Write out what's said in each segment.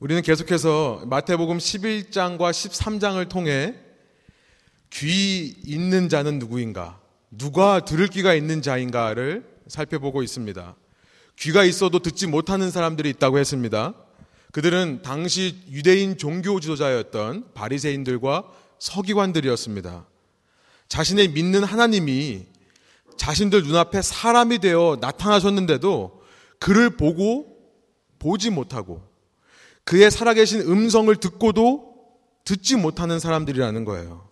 우리는 계속해서 마태복음 11장과 13장을 통해 귀 있는 자는 누구인가, 누가 들을 귀가 있는 자인가를 살펴보고 있습니다. 귀가 있어도 듣지 못하는 사람들이 있다고 했습니다. 그들은 당시 유대인 종교 지도자였던 바리새인들과 서기관들이었습니다. 자신의 믿는 하나님이 자신들 눈앞에 사람이 되어 나타나셨는데도 그를 보고 보지 못하고 그의 살아계신 음성을 듣고도 듣지 못하는 사람들이라는 거예요.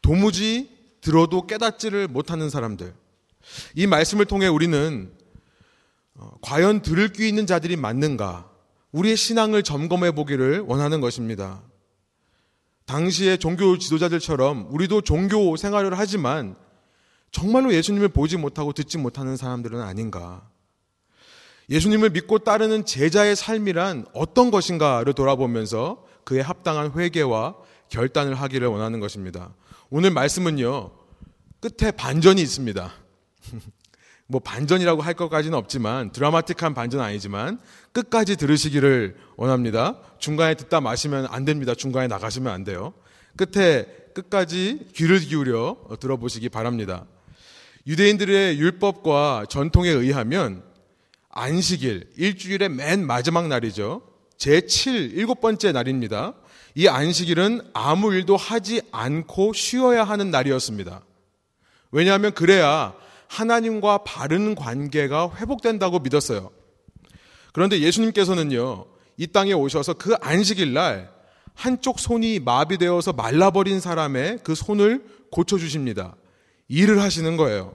도무지 들어도 깨닫지를 못하는 사람들. 이 말씀을 통해 우리는 어, 과연 들을 귀 있는 자들이 맞는가? 우리의 신앙을 점검해 보기를 원하는 것입니다. 당시의 종교 지도자들처럼 우리도 종교 생활을 하지만 정말로 예수님을 보지 못하고 듣지 못하는 사람들은 아닌가. 예수님을 믿고 따르는 제자의 삶이란 어떤 것인가를 돌아보면서 그에 합당한 회개와 결단을 하기를 원하는 것입니다. 오늘 말씀은요, 끝에 반전이 있습니다. 뭐 반전이라고 할 것까지는 없지만 드라마틱한 반전은 아니지만 끝까지 들으시기를 원합니다. 중간에 듣다 마시면 안 됩니다. 중간에 나가시면 안 돼요. 끝에 끝까지 귀를 기울여 들어보시기 바랍니다. 유대인들의 율법과 전통에 의하면 안식일, 일주일의 맨 마지막 날이죠. 제7, 일곱 번째 날입니다. 이 안식일은 아무 일도 하지 않고 쉬어야 하는 날이었습니다. 왜냐하면 그래야 하나님과 바른 관계가 회복된다고 믿었어요. 그런데 예수님께서는요, 이 땅에 오셔서 그 안식일 날 한쪽 손이 마비되어서 말라버린 사람의 그 손을 고쳐주십니다. 일을 하시는 거예요.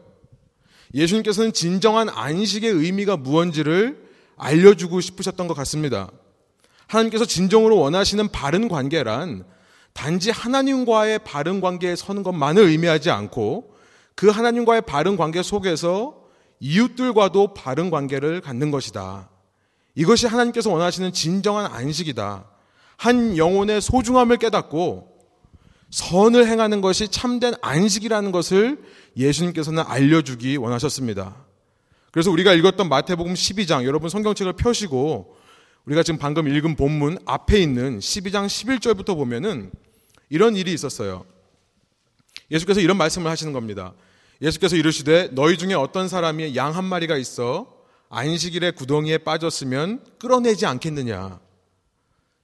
예수님께서는 진정한 안식의 의미가 무언지를 알려주고 싶으셨던 것 같습니다. 하나님께서 진정으로 원하시는 바른 관계란 단지 하나님과의 바른 관계에 서는 것만을 의미하지 않고 그 하나님과의 바른 관계 속에서 이웃들과도 바른 관계를 갖는 것이다. 이것이 하나님께서 원하시는 진정한 안식이다. 한 영혼의 소중함을 깨닫고 선을 행하는 것이 참된 안식이라는 것을 예수님께서는 알려주기 원하셨습니다. 그래서 우리가 읽었던 마태복음 12장, 여러분 성경책을 펴시고 우리가 지금 방금 읽은 본문 앞에 있는 12장 11절부터 보면은 이런 일이 있었어요. 예수께서 이런 말씀을 하시는 겁니다. 예수께서 이르시되 너희 중에 어떤 사람이 양 한 마리가 있어 안식일에 구덩이에 빠졌으면 끌어내지 않겠느냐.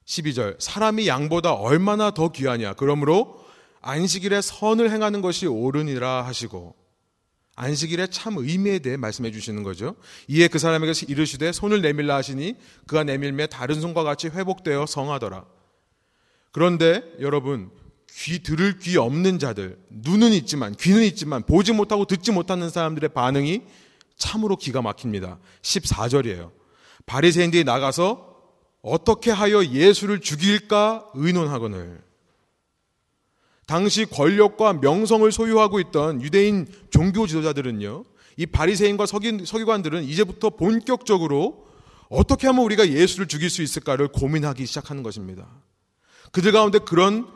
12절 사람이 양보다 얼마나 더 귀하냐. 그러므로 안식일에 선을 행하는 것이 옳으니라 하시고 안식일의 참 의미에 대해 말씀해 주시는 거죠. 이에 그 사람에게 이르시되 손을 내밀라 하시니 그가 내밀매 다른 손과 같이 회복되어 성하더라. 그런데 여러분 귀 들을 귀 없는 자들 눈은 있지만 귀는 있지만 보지 못하고 듣지 못하는 사람들의 반응이 참으로 기가 막힙니다. 14절이에요. 바리새인들이 나가서 어떻게 하여 예수를 죽일까 의논하거늘 당시 권력과 명성을 소유하고 있던 유대인 종교 지도자들은요. 이 바리새인과 서기, 서기관들은 이제부터 본격적으로 어떻게 하면 우리가 예수를 죽일 수 있을까를 고민하기 시작하는 것입니다. 그들 가운데 그런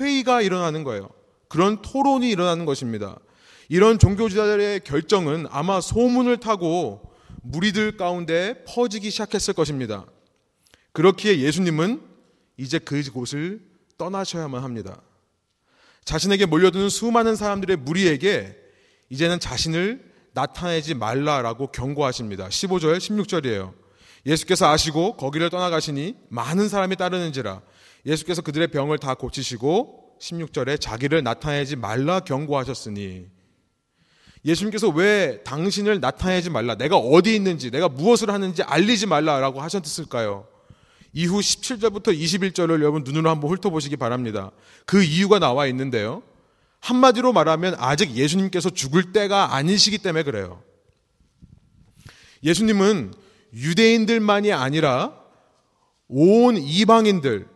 회의가 일어나는 거예요. 그런 토론이 일어나는 것입니다. 이런 종교 지도자들의 결정은 아마 소문을 타고 무리들 가운데 퍼지기 시작했을 것입니다. 그렇기에 예수님은 이제 그곳을 떠나셔야만 합니다. 자신에게 몰려드는 수많은 사람들의 무리에게 이제는 자신을 나타내지 말라라고 경고하십니다. 15절, 16절이에요. 예수께서 아시고 거기를 떠나가시니 많은 사람이 따르는지라 예수께서 그들의 병을 다 고치시고 16절에 자기를 나타내지 말라 경고하셨으니 예수님께서 왜 당신을 나타내지 말라, 내가 어디 있는지, 내가 무엇을 하는지 알리지 말라라고 하셨을까요? 이후 17절부터 21절을 여러분 눈으로 한번 훑어보시기 바랍니다. 그 이유가 나와 있는데요. 한마디로 말하면 아직 예수님께서 죽을 때가 아니시기 때문에 그래요. 예수님은 유대인들만이 아니라 온 이방인들,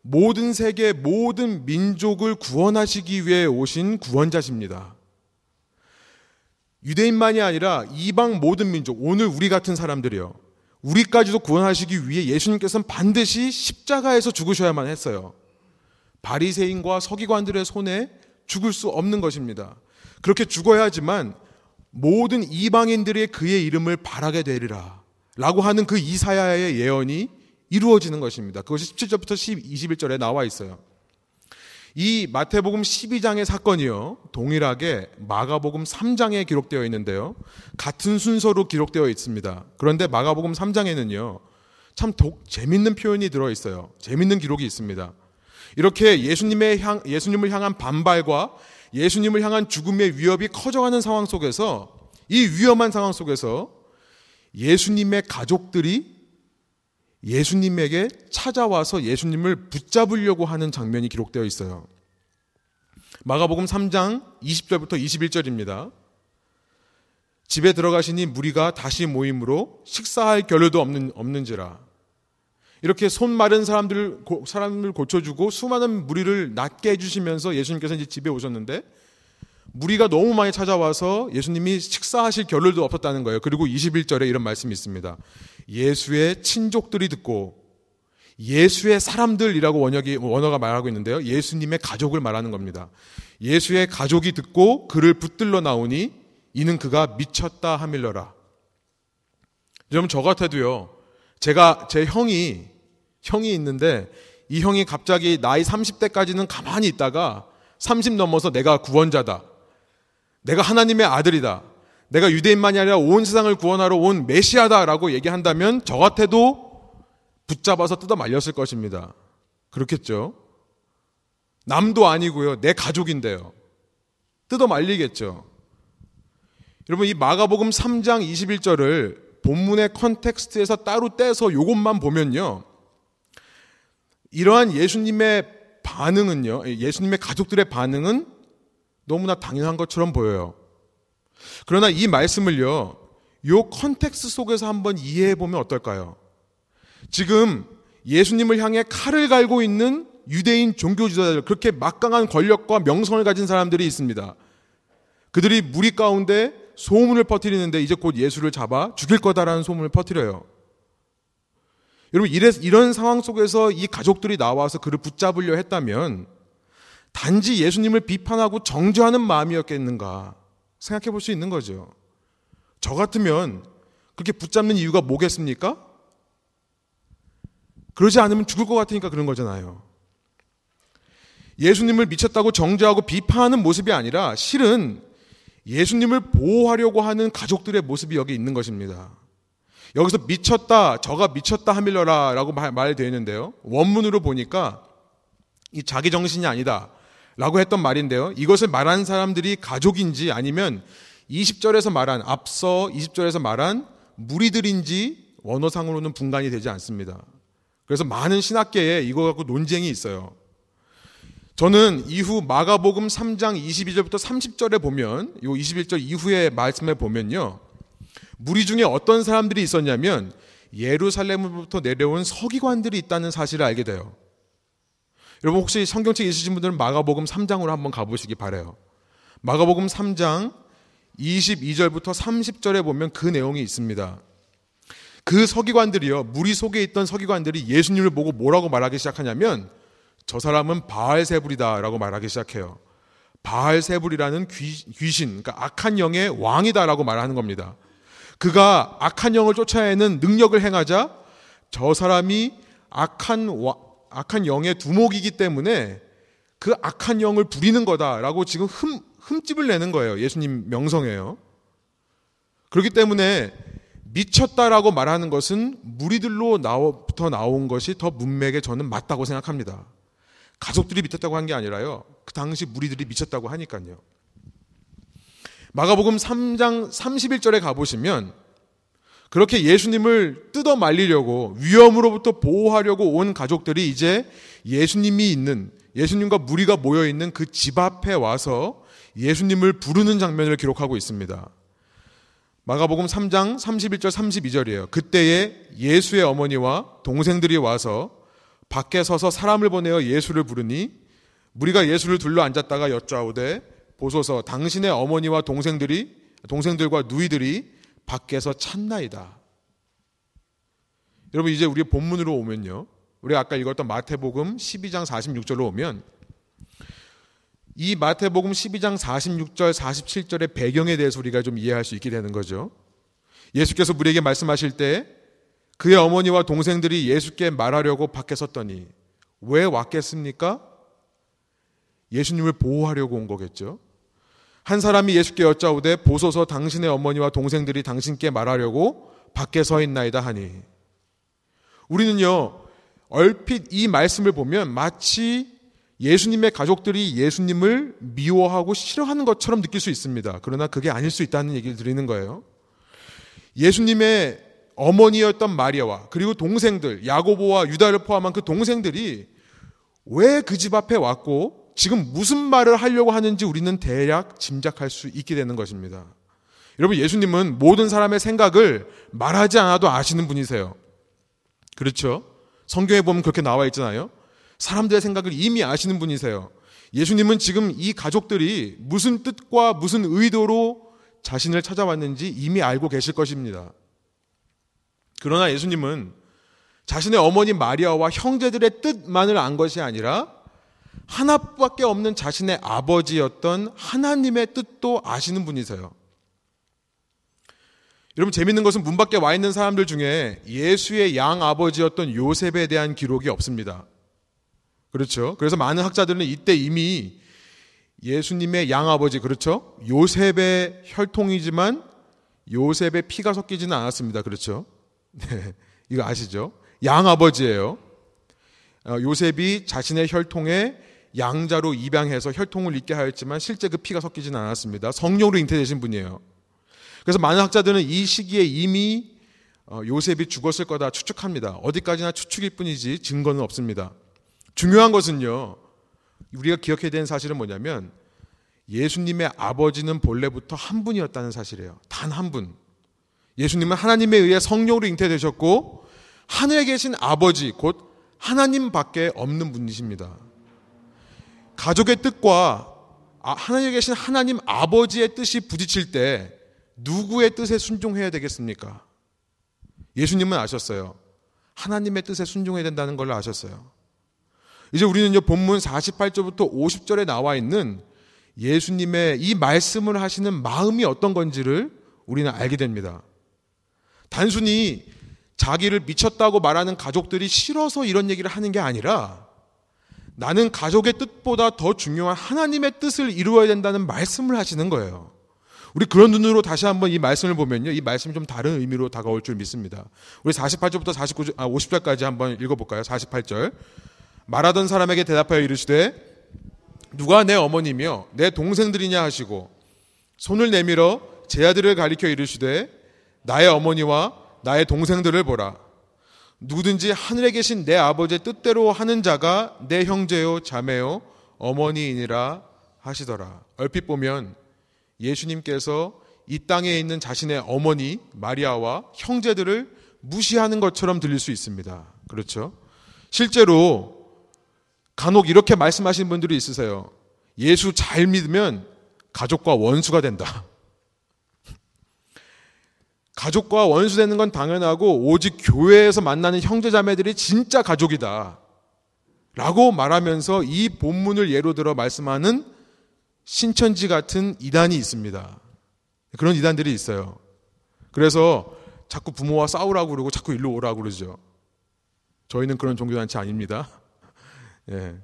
모든 세계 모든 민족을 구원하시기 위해 오신 구원자십니다. 유대인만이 아니라 이방 모든 민족, 오늘 우리 같은 사람들이요. 우리까지도 구원하시기 위해 예수님께서는 반드시 십자가에서 죽으셔야만 했어요. 바리새인과 서기관들의 손에 죽을 수 없는 것입니다. 그렇게 죽어야 하지만 모든 이방인들이 그의 이름을 바라게 되리라. 라고 하는 그 이사야의 예언이 이루어지는 것입니다. 그것이 17절부터 21절에 나와 있어요. 이 마태복음 12장의 사건이요. 동일하게 마가복음 3장에 기록되어 있는데요. 같은 순서로 기록되어 있습니다. 그런데 마가복음 3장에는요. 참 독, 재밌는 표현이 들어 있어요. 재밌는 기록이 있습니다. 이렇게 예수님의 향, 예수님을 향한 반발과 예수님을 향한 죽음의 위협이 커져가는 상황 속에서 이 위험한 상황 속에서 예수님의 가족들이 예수님에게 찾아와서 예수님을 붙잡으려고 하는 장면이 기록되어 있어요. 마가복음 3장 20절부터 21절입니다. 집에 들어가시니 무리가 다시 모임으로 식사할 겨를도 없는, 없는지라. 이렇게 손 마른 사람들, 사람을 고쳐주고 수많은 무리를 낫게 해주시면서 예수님께서 이제 집에 오셨는데 무리가 너무 많이 찾아와서 예수님이 식사하실 겨를도 없었다는 거예요. 그리고 21절에 이런 말씀이 있습니다. 예수의 친족들이 듣고 예수의 사람들이라고 원역이, 원어가 말하고 있는데요. 예수님의 가족을 말하는 겁니다. 예수의 가족이 듣고 그를 붙들러 나오니 이는 그가 미쳤다 하밀러라. 여러분, 저 같아도요. 제가, 제 형이, 형이 있는데 이 형이 갑자기 나이 30대까지는 가만히 있다가 30 넘어서 내가 구원자다. 내가 하나님의 아들이다. 내가 유대인만이 아니라 온 세상을 구원하러 온 메시아다라고 얘기한다면 저 같아도 붙잡아서 뜯어 말렸을 것입니다. 그렇겠죠? 남도 아니고요. 내 가족인데요. 뜯어 말리겠죠. 여러분, 이 마가복음 3장 21절을 본문의 context에서 따로 떼서 이것만 보면요. 이러한 예수님의 반응은요. 예수님의 가족들의 반응은 너무나 당연한 것처럼 보여요. 그러나 이 말씀을요, 요 context 속에서 한번 이해해 보면 어떨까요? 지금 예수님을 향해 칼을 갈고 있는 유대인 종교 지도자들, 그렇게 막강한 권력과 명성을 가진 사람들이 있습니다. 그들이 무리 가운데 소문을 퍼뜨리는데 이제 곧 예수를 잡아 죽일 거다라는 소문을 퍼뜨려요. 여러분, 이런 상황 속에서 이 가족들이 나와서 그를 붙잡으려 했다면 단지 예수님을 비판하고 정죄하는 마음이었겠는가 생각해 볼 수 있는 거죠. 저 같으면 그렇게 붙잡는 이유가 뭐겠습니까? 그러지 않으면 죽을 것 같으니까 그런 거잖아요. 예수님을 미쳤다고 정죄하고 비판하는 모습이 아니라 실은 예수님을 보호하려고 하는 가족들의 모습이 여기 있는 것입니다. 여기서 미쳤다, 저가 미쳤다 하밀러라 라고 말되어 있는데요. 원문으로 보니까 이 자기 정신이 아니다. 라고 했던 말인데요. 이것을 말한 사람들이 가족인지 아니면 20절에서 말한, 앞서 20절에서 말한 무리들인지 원어상으로는 분간이 되지 않습니다. 그래서 많은 신학계에 이거 갖고 논쟁이 있어요. 저는 이후 마가복음 3장 22절부터 30절에 보면, 이 21절 이후의 말씀에 보면요. 무리 중에 어떤 사람들이 있었냐면 예루살렘으로부터 내려온 서기관들이 있다는 사실을 알게 돼요. 여러분 혹시 성경책 있으신 분들은 마가복음 3장으로 한번 가보시기 바래요. 마가복음 3장 22절부터 30절에 보면 그 내용이 있습니다. 그 서기관들이요, 무리 속에 있던 서기관들이 예수님을 보고 뭐라고 말하기 시작하냐면, 저 사람은 바알세불이다라고 말하기 시작해요. 바알세불이라는 귀 신, 그러니까 악한 영의 왕이다라고 말하는 겁니다. 그가 악한 영을 쫓아내는 능력을 행하자 저 사람이 악한 악한 영의 두목이기 때문에 그 악한 영을 부리는 거다라고 지금 흠, 흠집을 내는 거예요. 예수님 명성이에요. 그렇기 때문에 미쳤다라고 말하는 것은 무리들로부터 나온 것이 더 문맥에 저는 맞다고 생각합니다. 가족들이 미쳤다고 한 게 아니라요. 그 당시 무리들이 미쳤다고 하니까요. 마가복음 3장 31절에 가보시면 그렇게 예수님을 뜯어 말리려고 위험으로부터 보호하려고 온 가족들이 이제 예수님이 있는 예수님과 무리가 모여 있는 그 집 앞에 와서 예수님을 부르는 장면을 기록하고 있습니다. 마가복음 3장 31절 32절이에요. 그때에 예수의 어머니와 동생들이 와서 밖에 서서 사람을 보내어 예수를 부르니 무리가 예수를 둘러 앉았다가 여짜오되 보소서 당신의 어머니와 동생들이 동생들과 누이들이 밖에서 찾나이다. 여러분 이제 우리 본문으로 오면요. 우리가 아까 읽었던 마태복음 12장 46절로 오면 이 마태복음 12장 46절 47절의 배경에 대해서 우리가 좀 이해할 수 있게 되는 거죠. 예수께서 우리에게 말씀하실 때 그의 어머니와 동생들이 예수께 말하려고 밖에 섰더니 왜 왔겠습니까? 예수님을 보호하려고 온 거겠죠. 한 사람이 예수께 여짜오되 보소서 당신의 어머니와 동생들이 당신께 말하려고 밖에 서 있나이다 하니 우리는요 얼핏 이 말씀을 보면 마치 예수님의 가족들이 예수님을 미워하고 싫어하는 것처럼 느낄 수 있습니다. 그러나 그게 아닐 수 있다는 얘기를 드리는 거예요. 예수님의 어머니였던 마리아와 그리고 동생들 야고보와 유다를 포함한 그 동생들이 왜 그 집 앞에 왔고 지금 무슨 말을 하려고 하는지 우리는 대략 짐작할 수 있게 되는 것입니다. 여러분 예수님은 모든 사람의 생각을 말하지 않아도 아시는 분이세요. 그렇죠? 성경에 보면 그렇게 나와 있잖아요. 사람들의 생각을 이미 아시는 분이세요. 예수님은 지금 이 가족들이 무슨 뜻과 무슨 의도로 자신을 찾아왔는지 이미 알고 계실 것입니다. 그러나 예수님은 자신의 어머니 마리아와 형제들의 뜻만을 안 것이 아니라 하나밖에 없는 자신의 아버지였던 하나님의 뜻도 아시는 분이세요. 여러분 재밌는 것은 문 밖에 와 있는 사람들 중에 예수의 양 아버지였던 요셉에 대한 기록이 없습니다. 그렇죠? 그래서 많은 학자들은 이때 이미 예수님의 양 아버지 그렇죠? 요셉의 혈통이지만 요셉의 피가 섞이지는 않았습니다. 그렇죠? 네, 이거 아시죠? 양 아버지예요. 어, 요셉이 자신의 혈통에 양자로 입양해서 혈통을 잊게 하였지만 실제 그 피가 섞이지는 않았습니다. 성령으로 잉태되신 분이에요. 그래서 많은 학자들은 이 시기에 이미 어, 요셉이 죽었을 거다 추측합니다. 어디까지나 추측일 뿐이지 증거는 없습니다. 중요한 것은요, 우리가 기억해야 되는 사실은 뭐냐면 예수님의 아버지는 본래부터 한 분이었다는 사실이에요. 단 한 분. 예수님은 하나님에 의해 성령으로 잉태되셨고 하늘에 계신 아버지 곧 하나님밖에 없는 분이십니다. 가족의 뜻과 아, 하늘에 계신 하나님 아버지의 뜻이 부딪힐 때 누구의 뜻에 순종해야 되겠습니까? 예수님은 아셨어요. 하나님의 뜻에 순종해야 된다는 걸 아셨어요. 이제 우리는 요, 본문 48절부터 50절에 나와 있는 예수님의 이 말씀을 하시는 마음이 어떤 건지를 우리는 알게 됩니다. 단순히 자기를 미쳤다고 말하는 가족들이 싫어서 이런 얘기를 하는 게 아니라 나는 가족의 뜻보다 더 중요한 하나님의 뜻을 이루어야 된다는 말씀을 하시는 거예요. 우리 그런 눈으로 다시 한번 이 말씀을 보면요. 이 말씀이 좀 다른 의미로 다가올 줄 믿습니다. 우리 48절부터 49절, 아, 50절까지 한번 읽어볼까요? 48절. 말하던 사람에게 대답하여 이르시되 누가 내 어머니며 내 동생들이냐 하시고 손을 내밀어 제 아들을 가리켜 이르시되 나의 어머니와 나의 동생들을 보라. 누구든지 하늘에 계신 내 아버지의 뜻대로 하는 자가 내 형제요 자매요 어머니이니라 하시더라. 얼핏 보면 예수님께서 이 땅에 있는 자신의 어머니 마리아와 형제들을 무시하는 것처럼 들릴 수 있습니다. 그렇죠? 실제로 간혹 이렇게 말씀하시는 분들이 있으세요. 예수 잘 믿으면 가족과 원수가 된다. 가족과 원수 되는 건 당연하고 오직 교회에서 만나는 형제자매들이 진짜 가족이다. 라고 말하면서 이 본문을 예로 들어 말씀하는 신천지 같은 이단이 있습니다. 그런 이단들이 있어요. 그래서 자꾸 부모와 싸우라고 그러고 자꾸 일로 오라고 그러죠. 저희는 그런 종교단체 아닙니다. 예.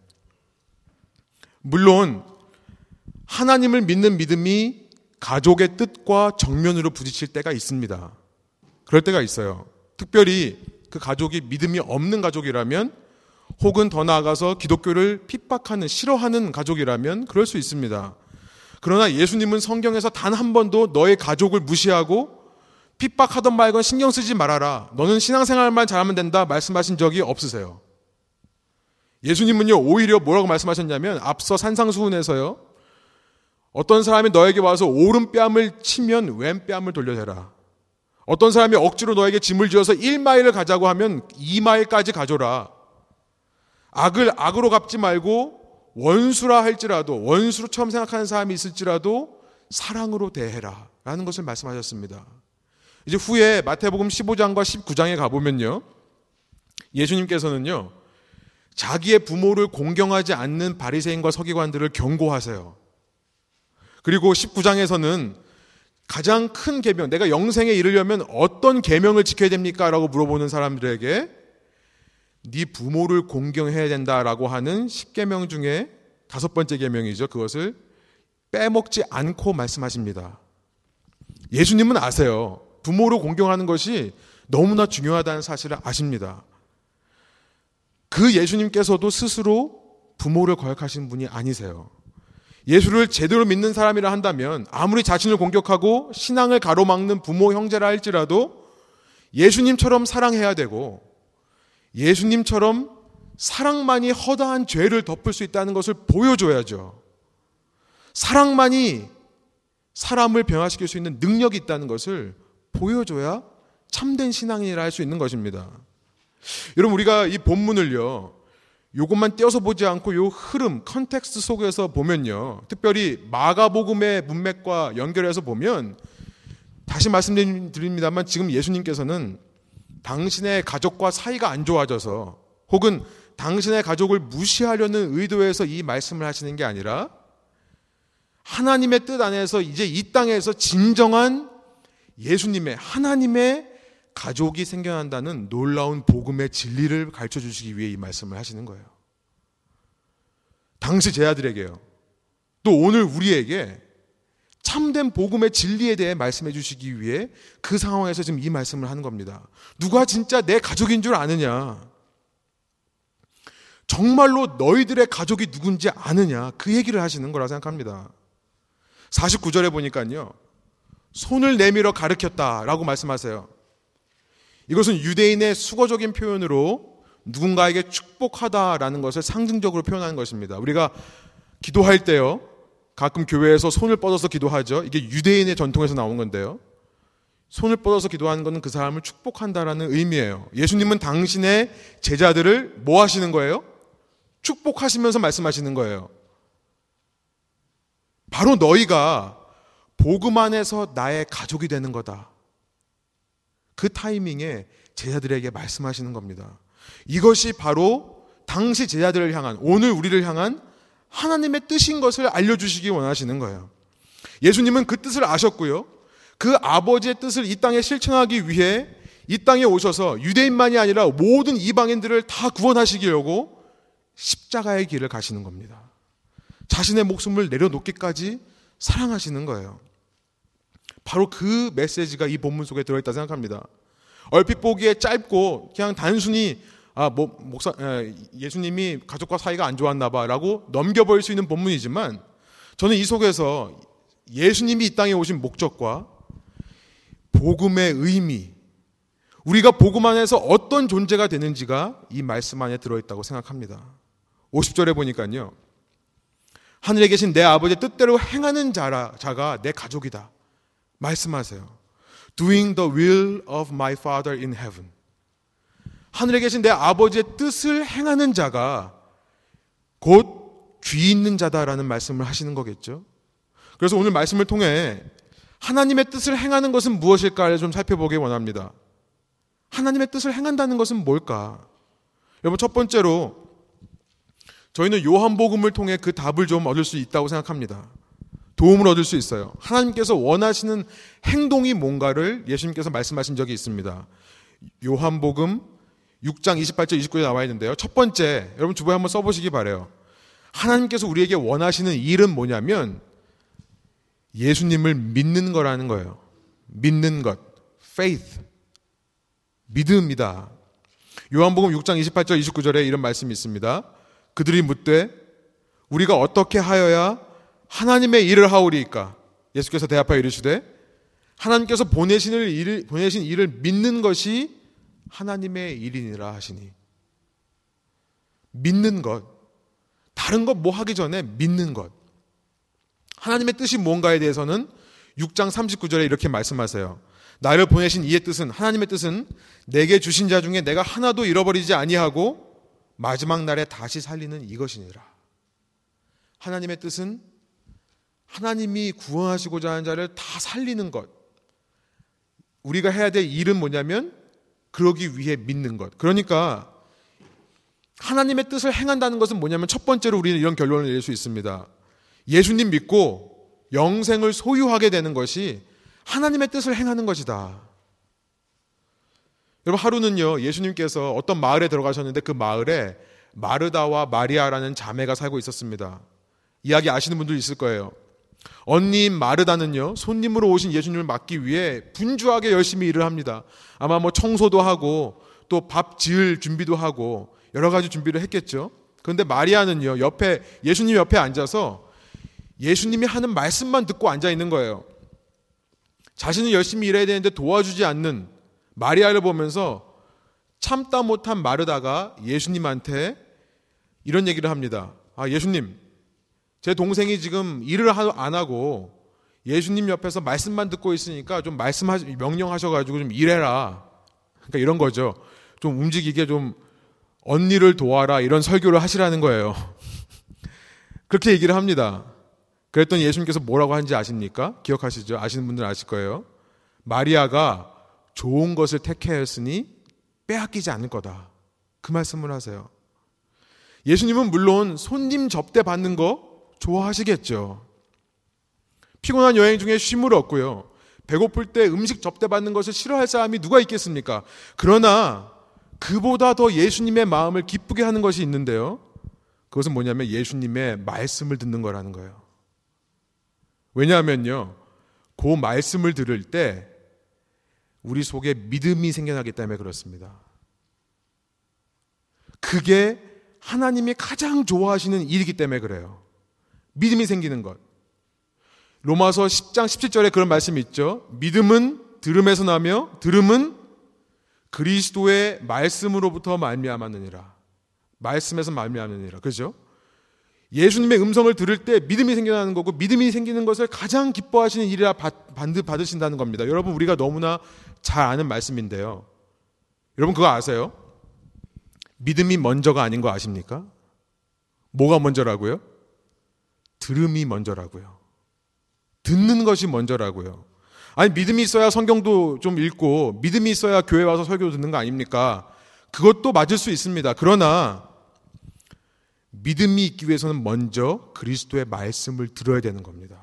물론 하나님을 믿는 믿음이 가족의 뜻과 정면으로 부딪힐 때가 있습니다. 그럴 때가 있어요. 특별히 그 가족이 믿음이 없는 가족이라면 혹은 더 나아가서 기독교를 핍박하는, 싫어하는 가족이라면 그럴 수 있습니다. 그러나 예수님은 성경에서 단 한 번도 너의 가족을 무시하고 핍박하던 말건 신경 쓰지 말아라. 너는 신앙생활만 잘하면 된다. 말씀하신 적이 없으세요. 예수님은요, 오히려 뭐라고 말씀하셨냐면, 앞서 산상수훈에서요, 어떤 사람이 너에게 와서 오른뺨을 치면 왼뺨을 돌려대라. 어떤 사람이 억지로 너에게 짐을 지어서 1마일을 가자고 하면 2마일까지 가져라. 악을 악으로 갚지 말고 원수라 할지라도 원수로 처음 생각하는 사람이 있을지라도 사랑으로 대해라. 라는 것을 말씀하셨습니다. 이제 후에 마태복음 15장과 19장에 가보면요. 예수님께서는요. 자기의 부모를 공경하지 않는 바리새인과 서기관들을 경고하세요. 그리고 19장에서는 가장 큰 계명, 내가 영생에 이르려면 어떤 계명을 지켜야 됩니까? 라고 물어보는 사람들에게 네 부모를 공경해야 된다라고 하는 10계명 중에 다섯 번째 계명이죠. 그것을 빼먹지 않고 말씀하십니다. 예수님은 아세요. 부모를 공경하는 것이 너무나 중요하다는 사실을 아십니다. 그 예수님께서도 스스로 부모를 거역하신 분이 아니세요. 예수를 제대로 믿는 사람이라 한다면 아무리 자신을 공격하고 신앙을 가로막는 부모 형제라 할지라도 예수님처럼 사랑해야 되고 예수님처럼 사랑만이 허다한 죄를 덮을 수 있다는 것을 보여줘야죠. 사랑만이 사람을 변화시킬 수 있는 능력이 있다는 것을 보여줘야 참된 신앙이라 할 수 있는 것입니다. 여러분 우리가 이 본문을요. 요것만 떼어서 보지 않고 요 흐름, context 속에서 보면요. 특별히 마가복음의 문맥과 연결해서 보면 다시 말씀드립니다만 지금 예수님께서는 당신의 가족과 사이가 안 좋아져서 혹은 당신의 가족을 무시하려는 의도에서 이 말씀을 하시는 게 아니라 하나님의 뜻 안에서 이제 이 땅에서 진정한 예수님의 하나님의 가족이 생겨난다는 놀라운 복음의 진리를 가르쳐 주시기 위해 이 말씀을 하시는 거예요. 당시 제 아들에게요. 또 오늘 우리에게 참된 복음의 진리에 대해 말씀해 주시기 위해 그 상황에서 지금 이 말씀을 하는 겁니다. 누가 진짜 내 가족인 줄 아느냐? 정말로 너희들의 가족이 누군지 아느냐? 그 얘기를 하시는 거라 생각합니다. 49절에 보니까요. 손을 내밀어 가르쳤다라고 말씀하세요. 이것은 유대인의 수거적인 표현으로 누군가에게 축복하다라는 것을 상징적으로 표현하는 것입니다. 우리가 기도할 때요. 가끔 교회에서 손을 뻗어서 기도하죠. 이게 유대인의 전통에서 나온 건데요. 손을 뻗어서 기도하는 것은 그 사람을 축복한다라는 의미예요. 예수님은 당신의 제자들을 뭐 하시는 거예요? 축복하시면서 말씀하시는 거예요. 바로 너희가 복음 안에서 나의 가족이 되는 거다. 그 타이밍에 제자들에게 말씀하시는 겁니다. 이것이 바로 당시 제자들을 향한 오늘 우리를 향한 하나님의 뜻인 것을 알려주시기 원하시는 거예요. 예수님은 그 뜻을 아셨고요. 그 아버지의 뜻을 이 땅에 실천하기 위해 이 땅에 오셔서 유대인만이 아니라 모든 이방인들을 다 구원하시기려고 십자가의 길을 가시는 겁니다. 자신의 목숨을 내려놓기까지 사랑하시는 거예요. 바로 그 메시지가 이 본문 속에 들어있다 생각합니다. 얼핏 보기에 짧고 그냥 단순히 아, 뭐, 목사, 예수님이 가족과 사이가 안 좋았나 봐라고 넘겨버릴 수 있는 본문이지만 저는 이 속에서 예수님이 이 땅에 오신 목적과 복음의 의미, 우리가 복음 안에서 어떤 존재가 되는지가 이 말씀 안에 들어있다고 생각합니다. 50절에 보니까요. 하늘에 계신 내 아버지의 뜻대로 행하는 자라, 자가 내 가족이다. 말씀하세요. Doing the will of my Father in heaven. 하늘에 계신 내 아버지의 뜻을 행하는 자가 곧 귀 있는 자다라는 말씀을 하시는 거겠죠. 그래서 오늘 말씀을 통해 하나님의 뜻을 행하는 것은 무엇일까를 좀 살펴보기 원합니다. 하나님의 뜻을 행한다는 것은 뭘까? 여러분, 첫 번째로 저희는 요한복음을 통해 그 답을 좀 얻을 수 있다고 생각합니다. 도움을 얻을 수 있어요. 하나님께서 원하시는 행동이 뭔가를 예수님께서 말씀하신 적이 있습니다. 요한복음 6장 28절 29절 나와 있는데요. 첫 번째, 여러분 주부에 한번 써보시기 바래요. 하나님께서 우리에게 원하시는 일은 뭐냐면 예수님을 믿는 거라는 거예요. 믿는 것, faith, 믿음이다. 요한복음 6장 28절 29절에 이런 말씀이 있습니다. 그들이 묻되 우리가 어떻게 하여야 하나님의 일을 하오리까? 예수께서 대답하여 이르시되 하나님께서 보내신 일을, 보내신 일을 믿는 것이 하나님의 일이니라 하시니 믿는 것 다른 것 뭐 하기 전에 믿는 것 하나님의 뜻이 뭔가에 대해서는 6장 39절에 이렇게 말씀하세요. 나를 보내신 이의 뜻은 하나님의 뜻은 내게 주신 자 중에 내가 하나도 잃어버리지 아니하고 마지막 날에 다시 살리는 이것이니라. 하나님의 뜻은 하나님이 구원하시고자 하는 자를 다 살리는 것. 우리가 해야 될 일은 뭐냐면 그러기 위해 믿는 것. 그러니까 하나님의 뜻을 행한다는 것은 뭐냐면 첫 번째로 우리는 이런 결론을 내릴 수 있습니다. 예수님 믿고 영생을 소유하게 되는 것이 하나님의 뜻을 행하는 것이다. 여러분 하루는요 예수님께서 어떤 마을에 들어가셨는데 그 마을에 마르다와 마리아라는 자매가 살고 있었습니다. 이야기 아시는 분들 있을 거예요. 언니인 마르다는요 손님으로 오신 예수님을 맞기 위해 분주하게 열심히 일을 합니다. 아마 뭐 청소도 하고 또 밥 지을 준비도 하고 여러 가지 준비를 했겠죠. 그런데 마리아는요 옆에 예수님 옆에 앉아서 예수님이 하는 말씀만 듣고 앉아 있는 거예요. 자신은 열심히 일해야 되는데 도와주지 않는 마리아를 보면서 참다 못한 마르다가 예수님한테 이런 얘기를 합니다. 아, 예수님, 제 동생이 지금 일을 안 하고 예수님 옆에서 말씀만 듣고 있으니까 좀 말씀하, 명령하셔가지고 좀 일해라. 그러니까 이런 거죠. 좀 움직이게 좀 언니를 도와라. 이런 설교를 하시라는 거예요. 그렇게 얘기를 합니다. 그랬더니 예수님께서 뭐라고 하는지 아십니까? 기억하시죠? 아시는 분들 아실 거예요. 마리아가 좋은 것을 택해였으니 빼앗기지 않을 거다. 그 말씀을 하세요. 예수님은 물론 손님 접대 받는 거 좋아하시겠죠. 피곤한 여행 중에 쉼을 얻고요. 배고플 때 음식 접대 받는 것을 싫어할 사람이 누가 있겠습니까? 그러나 그보다 더 예수님의 마음을 기쁘게 하는 것이 있는데요. 그것은 뭐냐면 예수님의 말씀을 듣는 거라는 거예요. 왜냐하면요. 그 말씀을 들을 때 우리 속에 믿음이 생겨나기 때문에 그렇습니다. 그게 하나님이 가장 좋아하시는 일이기 때문에 그래요. 믿음이 생기는 것. 로마서 10장 17절에 그런 말씀이 있죠. 믿음은 들음에서 나며 들음은 그리스도의 말씀으로부터 말미암았느니라. 말씀에서 말미암느니라. 그죠? 예수님의 음성을 들을 때 믿음이 생겨나는 거고 믿음이 생기는 것을 가장 기뻐하시는 일이라 받으신다는 겁니다. 여러분 우리가 너무나 잘 아는 말씀인데요. 여러분 그거 아세요? 믿음이 먼저가 아닌 거 아십니까? 뭐가 먼저라고요? 들음이 먼저라고요. 듣는 것이 먼저라고요. 아니 믿음이 있어야 성경도 좀 읽고 믿음이 있어야 교회 와서 설교 듣는 거 아닙니까? 그것도 맞을 수 있습니다. 그러나 믿음이 있기 위해서는 먼저 그리스도의 말씀을 들어야 되는 겁니다.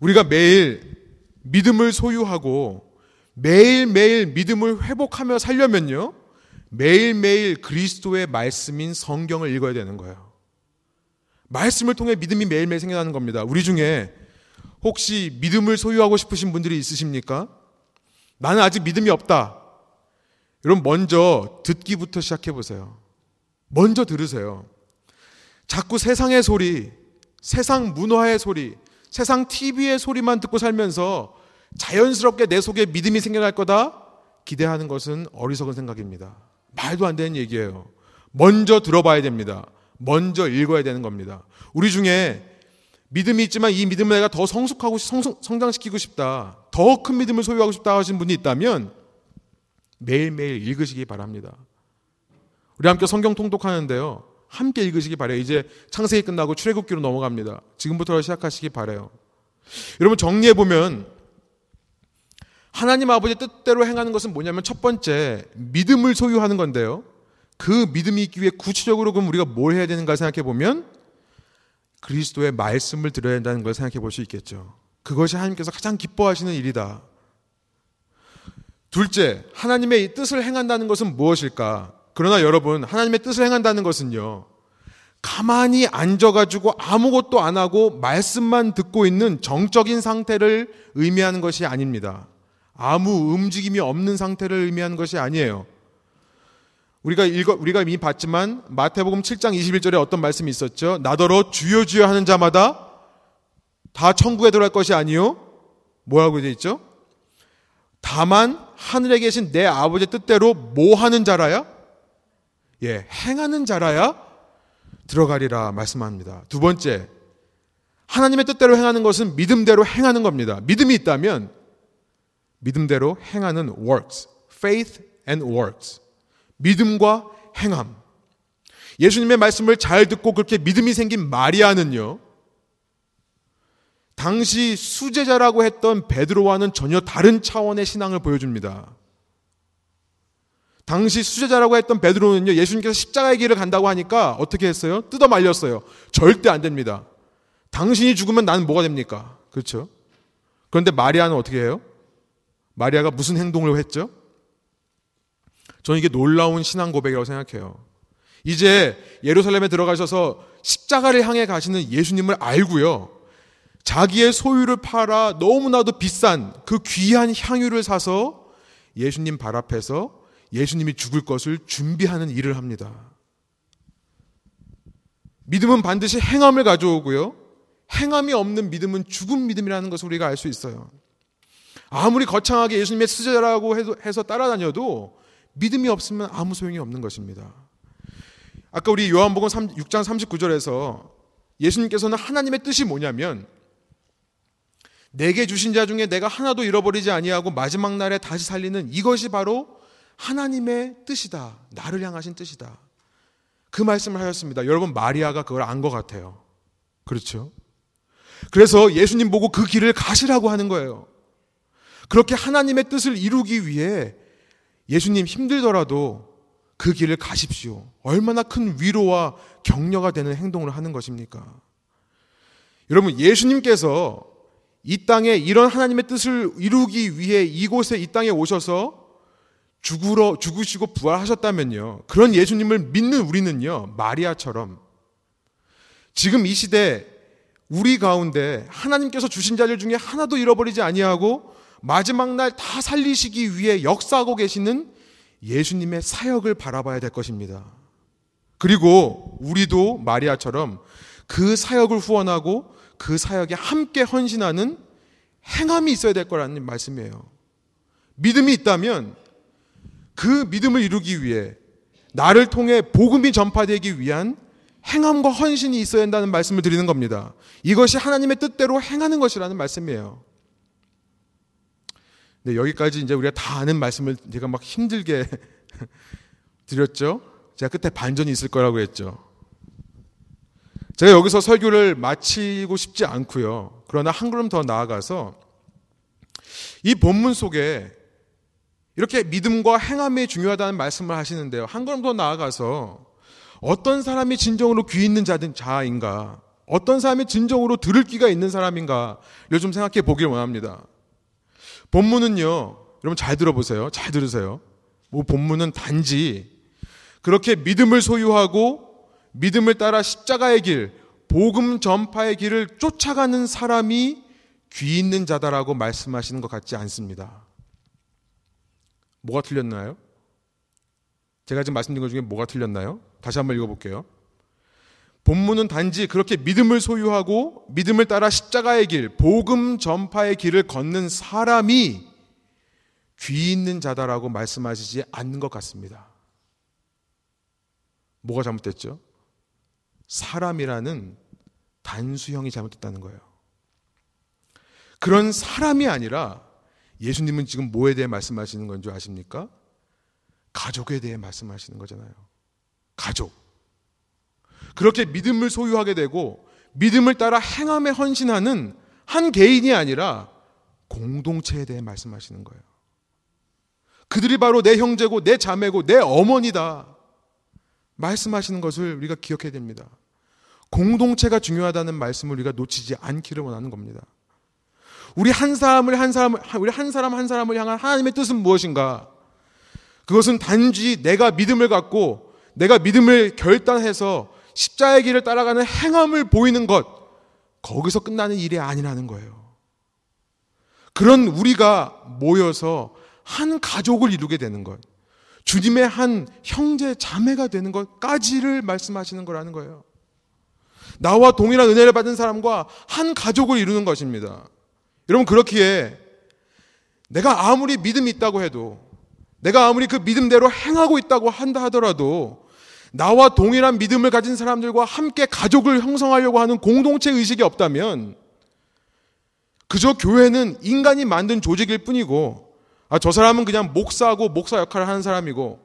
우리가 매일 믿음을 소유하고 매일매일 믿음을 회복하며 살려면요. 매일매일 그리스도의 말씀인 성경을 읽어야 되는 거예요. 말씀을 통해 믿음이 매일매일 생겨나는 겁니다. 우리 중에 혹시 믿음을 소유하고 싶으신 분들이 있으십니까? 나는 아직 믿음이 없다. 여러분, 먼저 듣기부터 시작해 보세요. 먼저 들으세요. 자꾸 세상의 소리, 세상 문화의 소리, 세상 TV의 소리만 듣고 살면서 자연스럽게 내 속에 믿음이 생겨날 거다 기대하는 것은 어리석은 생각입니다. 말도 안 되는 얘기예요. 먼저 들어봐야 됩니다. 먼저 읽어야 되는 겁니다. 우리 중에 믿음이 있지만 이 믿음을 내가 더 성숙하고 성장시키고 싶다. 더 큰 믿음을 소유하고 싶다 하신 분이 있다면 매일매일 읽으시기 바랍니다. 우리 함께 성경 통독하는데요. 함께 읽으시기 바래요. 이제 창세기 끝나고 출애굽기로 넘어갑니다. 지금부터 시작하시기 바래요. 여러분 정리해 보면 하나님 아버지 뜻대로 행하는 것은 뭐냐면 첫 번째 믿음을 소유하는 건데요. 그 믿음이 있기 위해 구체적으로 그럼 우리가 뭘 해야 되는가 생각해 보면 그리스도의 말씀을 들어야 한다는 걸 생각해 볼 수 있겠죠. 그것이 하나님께서 가장 기뻐하시는 일이다. 둘째, 하나님의 뜻을 행한다는 것은 무엇일까? 그러나 여러분, 하나님의 뜻을 행한다는 것은요, 가만히 앉아가지고 아무것도 안 하고 말씀만 듣고 있는 정적인 상태를 의미하는 것이 아닙니다. 아무 움직임이 없는 상태를 의미하는 것이 아니에요. 우리가 읽어, 우리가 이미 봤지만 마태복음 7장 21절에 어떤 말씀이 있었죠? 나더러 주여 주여 하는 자마다 다 천국에 들어갈 것이 아니요. 뭐라고 되어 있죠? 다만 하늘에 계신 내 아버지의 뜻대로 뭐 하는 자라야? 예, 행하는 자라야 들어가리라 말씀합니다. 두 번째, 하나님의 뜻대로 행하는 것은 믿음대로 행하는 겁니다. 믿음이 있다면 믿음대로 행하는 works, faith and works. 믿음과 행함. 예수님의 말씀을 잘 듣고 그렇게 믿음이 생긴 마리아는요. 당시 수제자라고 했던 베드로와는 전혀 다른 차원의 신앙을 보여줍니다. 당시 수제자라고 했던 베드로는요, 예수님께서 십자가의 길을 간다고 하니까 어떻게 했어요? 뜯어 말렸어요. 절대 안 됩니다. 당신이 죽으면 나는 뭐가 됩니까? 그렇죠? 그런데 마리아는 어떻게 해요? 마리아가 무슨 행동을 했죠? 저는 이게 놀라운 신앙 고백이라고 생각해요. 이제 예루살렘에 들어가셔서 십자가를 향해 가시는 예수님을 알고요. 자기의 소유를 팔아 너무나도 비싼 그 귀한 향유를 사서 예수님 발 앞에서 예수님이 죽을 것을 준비하는 일을 합니다. 믿음은 반드시 행함을 가져오고요. 행함이 없는 믿음은 죽은 믿음이라는 것을 우리가 알 수 있어요. 아무리 거창하게 예수님의 수제라고 해서 따라다녀도 믿음이 없으면 아무 소용이 없는 것입니다. 아까 우리 요한복음 6장 39절에서 예수님께서는 하나님의 뜻이 뭐냐면 내게 주신 자 중에 내가 하나도 잃어버리지 아니하고 마지막 날에 다시 살리는 이것이 바로 하나님의 뜻이다. 나를 향하신 뜻이다. 그 말씀을 하셨습니다. 여러분 마리아가 그걸 안 것 같아요. 그렇죠? 그래서 예수님 보고 그 길을 가시라고 하는 거예요. 그렇게 하나님의 뜻을 이루기 위해 예수님 힘들더라도 그 길을 가십시오. 얼마나 큰 위로와 격려가 되는 행동을 하는 것입니까? 여러분, 예수님께서 이 땅에 이런 하나님의 뜻을 이루기 위해 이곳에 이 땅에 오셔서 죽으러, 죽으시고 부활하셨다면요. 그런 예수님을 믿는 우리는요, 마리아처럼 지금 이 시대 우리 가운데 하나님께서 주신 자들 중에 하나도 잃어버리지 아니하고 마지막 날 다 살리시기 위해 역사하고 계시는 예수님의 사역을 바라봐야 될 것입니다. 그리고 우리도 마리아처럼 그 사역을 후원하고 그 사역에 함께 헌신하는 행함이 있어야 될 거라는 말씀이에요. 믿음이 있다면 그 믿음을 이루기 위해 나를 통해 복음이 전파되기 위한 행함과 헌신이 있어야 한다는 말씀을 드리는 겁니다. 이것이 하나님의 뜻대로 행하는 것이라는 말씀이에요. 네, 여기까지 이제 우리가 다 아는 말씀을 제가 막 힘들게 드렸죠. 제가 끝에 반전이 있을 거라고 했죠. 제가 여기서 설교를 마치고 싶지 않고요. 그러나 한 걸음 더 나아가서 이 본문 속에 이렇게 믿음과 행함이 중요하다는 말씀을 하시는데요. 한 걸음 더 나아가서 어떤 사람이 진정으로 귀 있는 자인가, 어떤 사람이 진정으로 들을 귀가 있는 사람인가, 요즘 생각해 보길 원합니다. 본문은요, 여러분 잘 들어보세요. 잘 들으세요. 뭐 본문은 단지 그렇게 믿음을 소유하고 믿음을 따라 십자가의 길, 복음 전파의 길을 쫓아가는 사람이 귀 있는 자다라고 말씀하시는 것 같지 않습니다. 뭐가 틀렸나요? 제가 지금 말씀드린 것 중에 뭐가 틀렸나요? 다시 한번 읽어볼게요. 본문은 단지 그렇게 믿음을 소유하고 믿음을 따라 십자가의 길, 복음 전파의 길을 걷는 사람이 귀 있는 자다라고 말씀하시지 않는 것 같습니다. 뭐가 잘못됐죠? 사람이라는 단수형이 잘못됐다는 거예요. 그런 사람이 아니라 예수님은 지금 뭐에 대해 말씀하시는 건지 아십니까? 가족에 대해 말씀하시는 거잖아요. 가족. 그렇게 믿음을 소유하게 되고 믿음을 따라 행함에 헌신하는 한 개인이 아니라 공동체에 대해 말씀하시는 거예요. 그들이 바로 내 형제고 내 자매고 내 어머니다. 말씀하시는 것을 우리가 기억해야 됩니다. 공동체가 중요하다는 말씀을 우리가 놓치지 않기를 원하는 겁니다. 우리 한 사람을 한 사람을 우리 한 사람 한 사람을 향한 하나님의 뜻은 무엇인가? 그것은 단지 내가 믿음을 갖고 내가 믿음을 결단해서 십자의 길을 따라가는 행함을 보이는 것 거기서 끝나는 일이 아니라는 거예요. 그런 우리가 모여서 한 가족을 이루게 되는 것, 주님의 한 형제 자매가 되는 것까지를 말씀하시는 거라는 거예요. 나와 동일한 은혜를 받은 사람과 한 가족을 이루는 것입니다. 여러분 그렇기에 내가 아무리 믿음이 있다고 해도 내가 아무리 그 믿음대로 행하고 있다고 한다 하더라도 나와 동일한 믿음을 가진 사람들과 함께 가족을 형성하려고 하는 공동체 의식이 없다면 그저 교회는 인간이 만든 조직일 뿐이고 아, 저 사람은 그냥 목사고 목사 역할을 하는 사람이고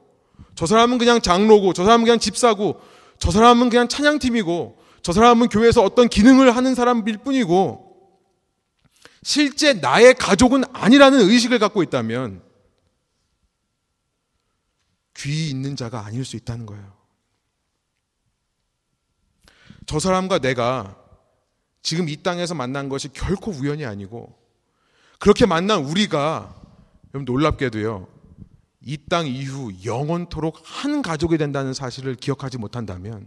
저 사람은 그냥 장로고 저 사람은 그냥 집사고 저 사람은 그냥 찬양팀이고 저 사람은 교회에서 어떤 기능을 하는 사람일 뿐이고 실제 나의 가족은 아니라는 의식을 갖고 있다면 귀 있는 자가 아닐 수 있다는 거예요. 저 사람과 내가 지금 이 땅에서 만난 것이 결코 우연이 아니고 그렇게 만난 우리가 여러분 놀랍게도요. 이 땅 이후 영원토록 한 가족이 된다는 사실을 기억하지 못한다면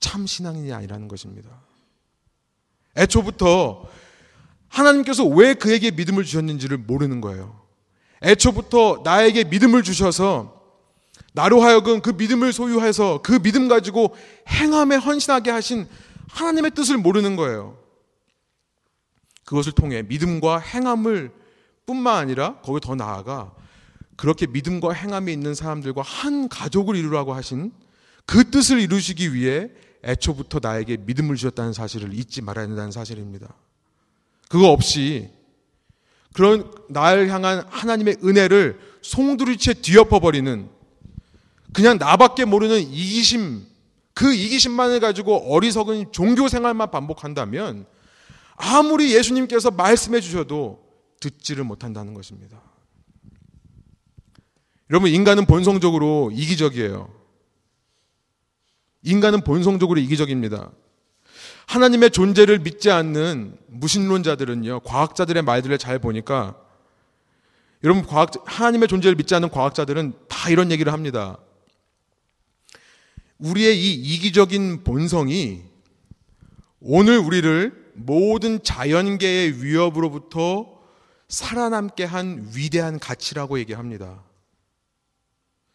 참 신앙인이 아니라는 것입니다. 애초부터 하나님께서 왜 그에게 믿음을 주셨는지를 모르는 거예요. 애초부터 나에게 믿음을 주셔서 나로 하여금 그 믿음을 소유해서 그 믿음 가지고 행함에 헌신하게 하신 하나님의 뜻을 모르는 거예요. 그것을 통해 믿음과 행함을 뿐만 아니라 거기 더 나아가 그렇게 믿음과 행함이 있는 사람들과 한 가족을 이루라고 하신 그 뜻을 이루시기 위해 애초부터 나에게 믿음을 주셨다는 사실을 잊지 말아야 된다는 사실입니다. 그거 없이 그런 나를 향한 하나님의 은혜를 송두리째 뒤엎어버리는 그냥 나밖에 모르는 이기심, 그 이기심만을 가지고 어리석은 종교 생활만 반복한다면 아무리 예수님께서 말씀해 주셔도 듣지를 못한다는 것입니다. 여러분, 인간은 본성적으로 이기적이에요. 인간은 본성적으로 이기적입니다. 하나님의 존재를 믿지 않는 무신론자들은요, 과학자들의 말들을 잘 보니까, 여러분, 과학, 하나님의 존재를 믿지 않는 과학자들은 다 이런 얘기를 합니다. 우리의 이 이기적인 본성이 오늘 우리를 모든 자연계의 위협으로부터 살아남게 한 위대한 가치라고 얘기합니다.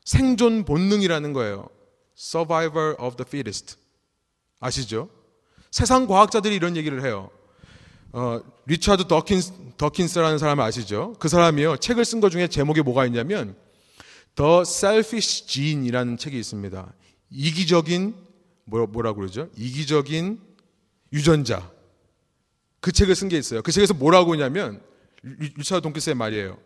생존 본능이라는 거예요. Survivor of the fittest. 아시죠? 세상 과학자들이 이런 얘기를 해요. 어, 리차드 도킨스, 도킨스라는 사람 아시죠? 그 사람이요. 책을 쓴 것 중에 제목에 뭐가 있냐면 The Selfish Gene이라는 책이 있습니다. 이기적인 뭐라, 뭐라 그러죠? 이기적인 유전자. 그 책을 쓴 게 있어요. 그 책에서 뭐라고 하냐면 리차드 도킨스의 말이에요.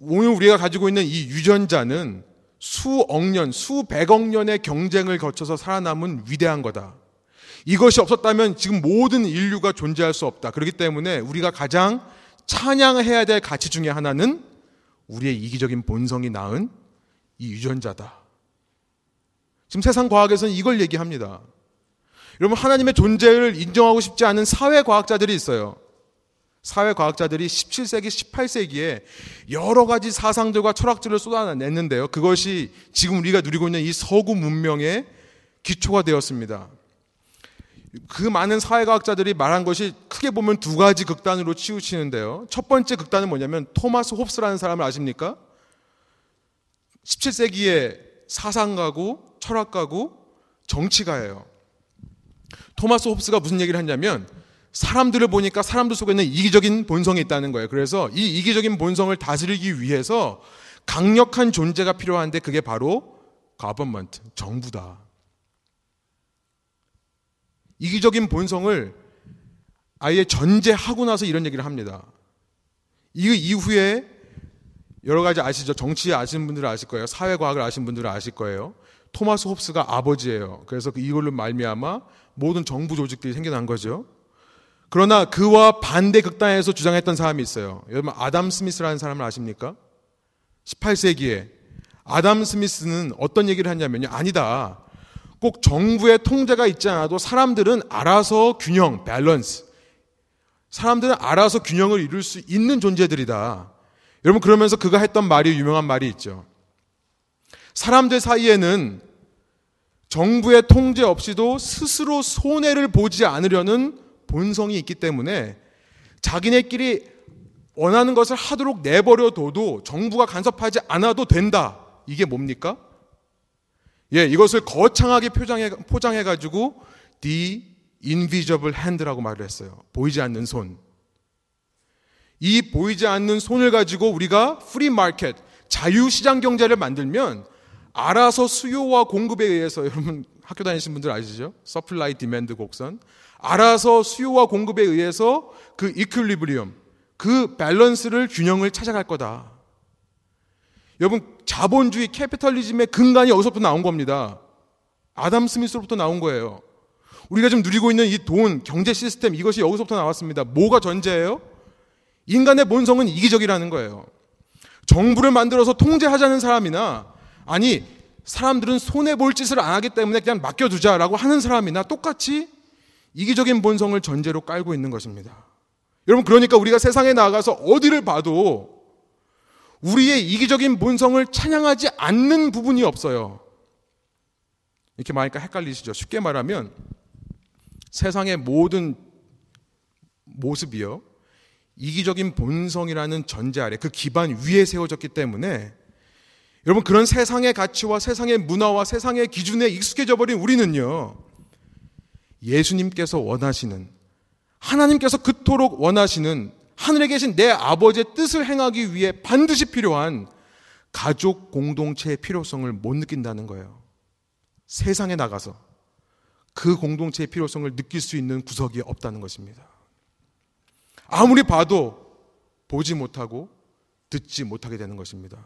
오늘 우리가 가지고 있는 이 유전자는 수억 년, 수백억 년의 경쟁을 거쳐서 살아남은 위대한 거다. 이것이 없었다면 지금 모든 인류가 존재할 수 없다. 그렇기 때문에 우리가 가장 찬양해야 될 가치 중에 하나는 우리의 이기적인 본성이 낳은 이 유전자다. 지금 세상 과학에서는 이걸 얘기합니다. 여러분, 하나님의 존재를 인정하고 싶지 않은 사회과학자들이 있어요. 사회과학자들이 17세기, 18세기에 여러 가지 사상들과 철학들을 쏟아냈는데요. 그것이 지금 우리가 누리고 있는 이 서구 문명의 기초가 되었습니다. 그 많은 사회과학자들이 말한 것이 크게 보면 두 가지 극단으로 치우치는데요. 첫 번째 극단은 뭐냐면 토마스 홉스라는 사람을 아십니까? 17세기의 사상가고 철학가고 정치가예요. 토마스 홉스가 무슨 얘기를 했냐면 사람들을 보니까 사람들 속에 있는 이기적인 본성이 있다는 거예요. 그래서 이 이기적인 본성을 다스리기 위해서 강력한 존재가 필요한데 그게 바로 가버먼트, 정부다. 이기적인 본성을 아예 전제하고 나서 이런 얘기를 합니다. 이 이후에 여러 가지 아시죠? 정치 아시는 분들은 아실 거예요. 사회과학을 아시는 분들은 아실 거예요. 토마스 홉스가 아버지예요. 그래서 그 이걸로 말미암아 모든 정부 조직들이 생겨난 거죠. 그러나 그와 반대 극단에서 주장했던 사람이 있어요. 여러분 아담 스미스라는 사람을 아십니까? 18세기에 아담 스미스는 어떤 얘기를 했냐면요. 아니다. 꼭 정부의 통제가 있지 않아도 사람들은 알아서 균형, 밸런스. 사람들은 알아서 균형을 이룰 수 있는 존재들이다. 여러분 그러면서 그가 했던 말이 유명한 말이 있죠. 사람들 사이에는 정부의 통제 없이도 스스로 손해를 보지 않으려는 본성이 있기 때문에 자기네끼리 원하는 것을 하도록 내버려둬도 정부가 간섭하지 않아도 된다. 이게 뭡니까? 예, 이것을 거창하게 포장해, 포장해가지고 the invisible hand라고 말을 했어요. 보이지 않는 손. 이 보이지 않는 손을 가지고 우리가 free market, 자유시장 경제를 만들면 알아서 수요와 공급에 의해서 여러분 학교 다니신 분들 아시죠? supply demand 곡선. 알아서 수요와 공급에 의해서 그 equilibrium, 그 밸런스를 균형을 찾아갈 거다. 여러분 자본주의 capitalism의 근간이 어디서부터 나온 겁니다. 아담 스미스로부터 나온 거예요. 우리가 지금 누리고 있는 이 돈, 경제 시스템 이것이 여기서부터 나왔습니다. 뭐가 전제예요? 인간의 본성은 이기적이라는 거예요. 정부를 만들어서 통제하자는 사람이나 아니 사람들은 손해 볼 짓을 안 하기 때문에 그냥 맡겨두자라고 하는 사람이나 똑같이 이기적인 본성을 전제로 깔고 있는 것입니다. 여러분, 그러니까 우리가 세상에 나가서 어디를 봐도 우리의 이기적인 본성을 찬양하지 않는 부분이 없어요. 이렇게 말하니까 헷갈리시죠? 쉽게 말하면 세상의 모든 모습이요. 이기적인 본성이라는 전제 아래 그 기반 위에 세워졌기 때문에 여러분 그런 세상의 가치와 세상의 문화와 세상의 기준에 익숙해져 버린 우리는요. 예수님께서 원하시는 하나님께서 그토록 원하시는 하늘에 계신 내 아버지의 뜻을 행하기 위해 반드시 필요한 가족 공동체의 필요성을 못 느낀다는 거예요. 세상에 나가서 그 공동체의 필요성을 느낄 수 있는 구석이 없다는 것입니다. 아무리 봐도 보지 못하고 듣지 못하게 되는 것입니다.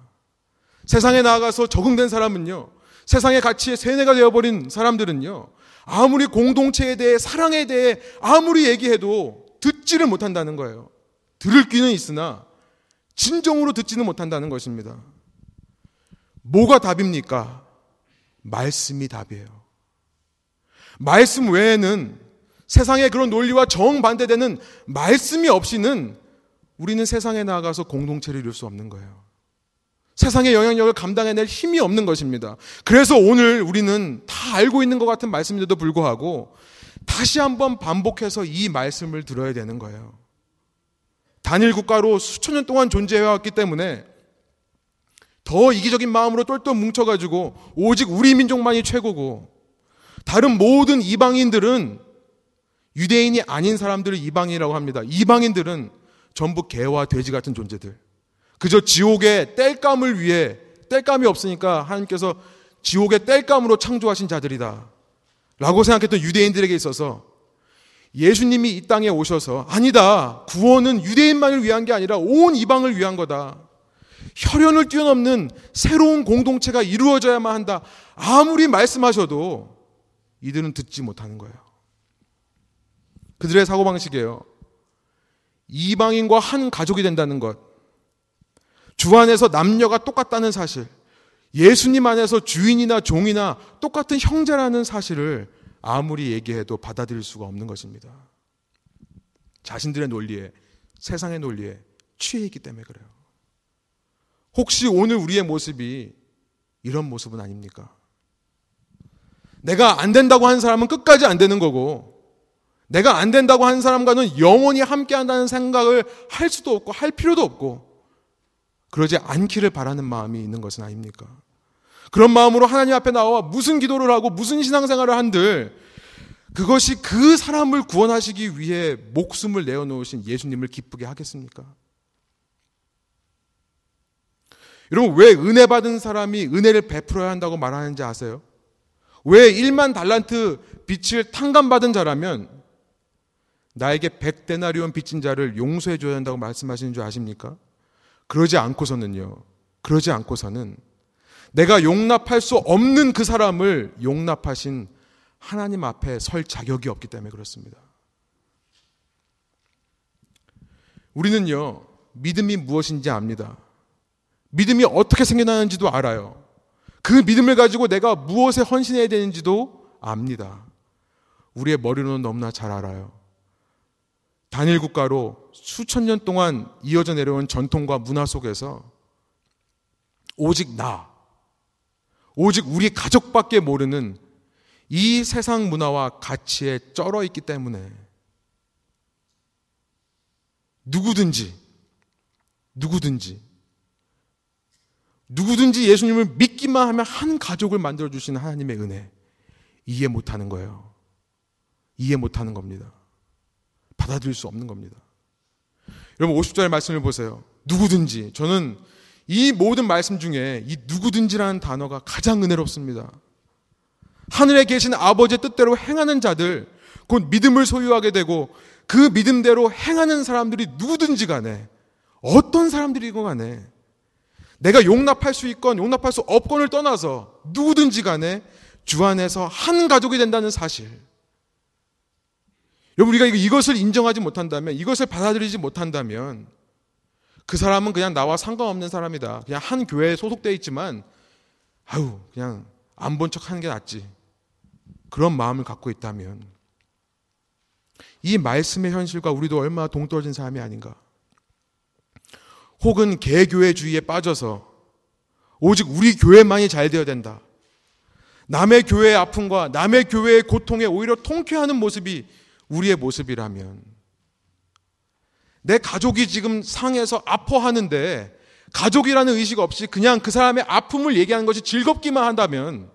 세상에 나아가서 적응된 사람은요, 세상의 가치에 세뇌가 되어버린 사람들은요, 아무리 공동체에 대해, 사랑에 대해 아무리 얘기해도 듣지를 못한다는 거예요. 들을 귀는 있으나 진정으로 듣지는 못한다는 것입니다. 뭐가 답입니까? 말씀이 답이에요. 말씀 외에는 세상의 그런 논리와 정반대되는 말씀이 없이는 우리는 세상에 나가서 공동체를 이룰 수 없는 거예요. 세상의 영향력을 감당해낼 힘이 없는 것입니다. 그래서 오늘 우리는 다 알고 있는 것 같은 말씀인데도 불구하고 다시 한번 반복해서 이 말씀을 들어야 되는 거예요. 단일 국가로 수천 년 동안 존재해왔기 때문에 더 이기적인 마음으로 똘똘 뭉쳐가지고 오직 우리 민족만이 최고고 다른 모든 이방인들은 유대인이 아닌 사람들을 이방인이라고 합니다. 이방인들은 전부 개와 돼지 같은 존재들. 그저 지옥의 땔감을 위해 땔감이 없으니까 하나님께서 지옥의 땔감으로 창조하신 자들이다. 라고 생각했던 유대인들에게 있어서 예수님이 이 땅에 오셔서 아니다. 구원은 유대인만을 위한 게 아니라 온 이방을 위한 거다. 혈연을 뛰어넘는 새로운 공동체가 이루어져야만 한다. 아무리 말씀하셔도 이들은 듣지 못하는 거예요. 그들의 사고방식이에요. 이방인과 한 가족이 된다는 것. 주 안에서 남녀가 똑같다는 사실. 예수님 안에서 주인이나 종이나 똑같은 형제라는 사실을 아무리 얘기해도 받아들일 수가 없는 것입니다. 자신들의 논리에, 세상의 논리에 취해 있기 때문에 그래요. 혹시 오늘 우리의 모습이 이런 모습은 아닙니까? 내가 안 된다고 하는 사람은 끝까지 안 되는 거고, 내가 안 된다고 하는 사람과는 영원히 함께 한다는 생각을 할 수도 없고, 할 필요도 없고, 그러지 않기를 바라는 마음이 있는 것은 아닙니까? 그런 마음으로 하나님 앞에 나와 무슨 기도를 하고 무슨 신앙생활을 한들 그것이 그 사람을 구원하시기 위해 목숨을 내어놓으신 예수님을 기쁘게 하겠습니까? 여러분, 왜 은혜 받은 사람이 은혜를 베풀어야 한다고 말하는지 아세요? 왜 1만 달란트 빚을 탕감받은 자라면 나에게 100데나리온 빚진 자를 용서해 줘야 한다고 말씀하시는 줄 아십니까? 그러지 않고서는요. 그러지 않고서는 내가 용납할 수 없는 그 사람을 용납하신 하나님 앞에 설 자격이 없기 때문에 그렇습니다. 우리는요, 믿음이 무엇인지 압니다. 믿음이 어떻게 생겨나는지도 알아요. 그 믿음을 가지고 내가 무엇에 헌신해야 되는지도 압니다. 우리의 머리로는 너무나 잘 알아요. 단일 국가로 수천 년 동안 이어져 내려온 전통과 문화 속에서 오직 나, 오직 우리 가족밖에 모르는 이 세상 문화와 가치에 쩔어 있기 때문에 누구든지, 누구든지, 누구든지 예수님을 믿기만 하면 한 가족을 만들어주시는 하나님의 은혜. 이해 못하는 거예요. 이해 못하는 겁니다. 받아들일 수 없는 겁니다. 여러분 50절 말씀을 보세요. 누구든지 저는 이 모든 말씀 중에 이 누구든지라는 단어가 가장 은혜롭습니다. 하늘에 계신 아버지의 뜻대로 행하는 자들, 곧 믿음을 소유하게 되고 그 믿음대로 행하는 사람들이 누구든지 간에 어떤 사람들이고 간에 내가 용납할 수 있건 용납할 수 없건을 떠나서 누구든지 간에 주 안에서 한 가족이 된다는 사실. 여러분 우리가 이것을 인정하지 못한다면 이것을 받아들이지 못한다면 그 사람은 그냥 나와 상관없는 사람이다. 그냥 한 교회에 소속되어 있지만 아유 그냥 안 본 척 하는 게 낫지. 그런 마음을 갖고 있다면 이 말씀의 현실과 우리도 얼마나 동떨어진 사람이 아닌가. 혹은 개교회주의에 빠져서 오직 우리 교회만이 잘 되어야 된다. 남의 교회의 아픔과 남의 교회의 고통에 오히려 통쾌하는 모습이 우리의 모습이라면. 내 가족이 지금 상해서 아파하는데 가족이라는 의식 없이 그냥 그 사람의 아픔을 얘기하는 것이 즐겁기만 한다면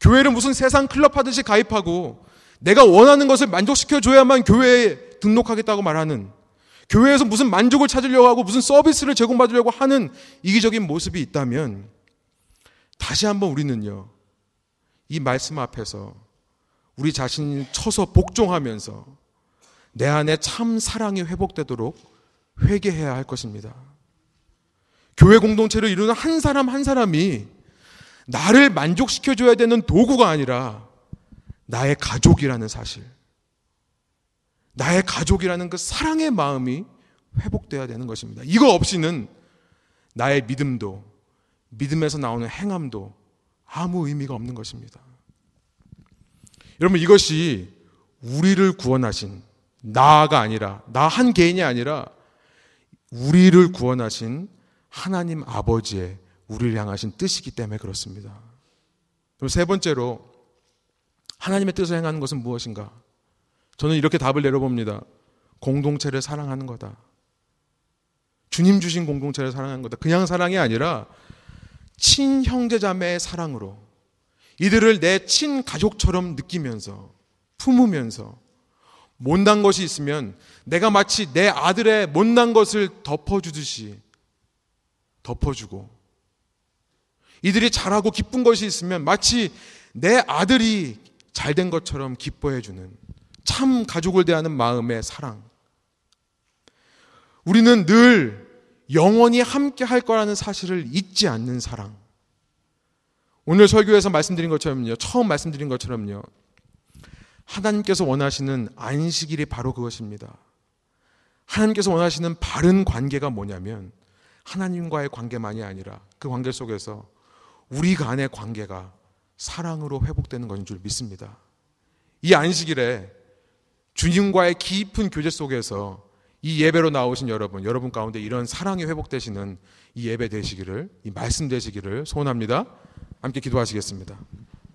교회를 무슨 세상 클럽 하듯이 가입하고 내가 원하는 것을 만족시켜 줘야만 교회에 등록하겠다고 말하는 교회에서 무슨 만족을 찾으려고 하고 무슨 서비스를 제공받으려고 하는 이기적인 모습이 있다면 다시 한번 우리는요, 이 말씀 앞에서 우리 자신이 쳐서 복종하면서 내 안에 참 사랑이 회복되도록 회개해야 할 것입니다. 교회 공동체를 이루는 한 사람 한 사람이 나를 만족시켜줘야 되는 도구가 아니라 나의 가족이라는 사실. 나의 가족이라는 그 사랑의 마음이 회복돼야 되는 것입니다. 이거 없이는 나의 믿음도, 믿음에서 나오는 행함도 아무 의미가 없는 것입니다. 여러분, 이것이 우리를 구원하신 나가 아니라, 나 한 개인이 아니라 우리를 구원하신 하나님 아버지의 우리를 향하신 뜻이기 때문에 그렇습니다. 그럼 세 번째로 하나님의 뜻을 행하는 것은 무엇인가? 저는 이렇게 답을 내려봅니다. 공동체를 사랑하는 거다. 주님 주신 공동체를 사랑하는 거다. 그냥 사랑이 아니라 친형제자매의 사랑으로 이들을 내 친가족처럼 느끼면서 품으면서 못난 것이 있으면 내가 마치 내 아들의 못난 것을 덮어주듯이 덮어주고 이들이 잘하고 기쁜 것이 있으면 마치 내 아들이 잘 된 것처럼 기뻐해주는 참 가족을 대하는 마음의 사랑. 우리는 늘 영원히 함께 할 거라는 사실을 잊지 않는 사랑. 오늘 설교에서 말씀드린 것처럼요. 처음 말씀드린 것처럼요. 하나님께서 원하시는 안식일이 바로 그것입니다. 하나님께서 원하시는 바른 관계가 뭐냐면 하나님과의 관계만이 아니라 그 관계 속에서 우리 간의 관계가 사랑으로 회복되는 것인 줄 믿습니다. 이 안식일에 주님과의 깊은 교제 속에서 이 예배로 나오신 여러분, 여러분 가운데 이런 사랑이 회복되시는 이 예배 되시기를, 이 말씀 되시기를 소원합니다. 함께 기도하시겠습니다.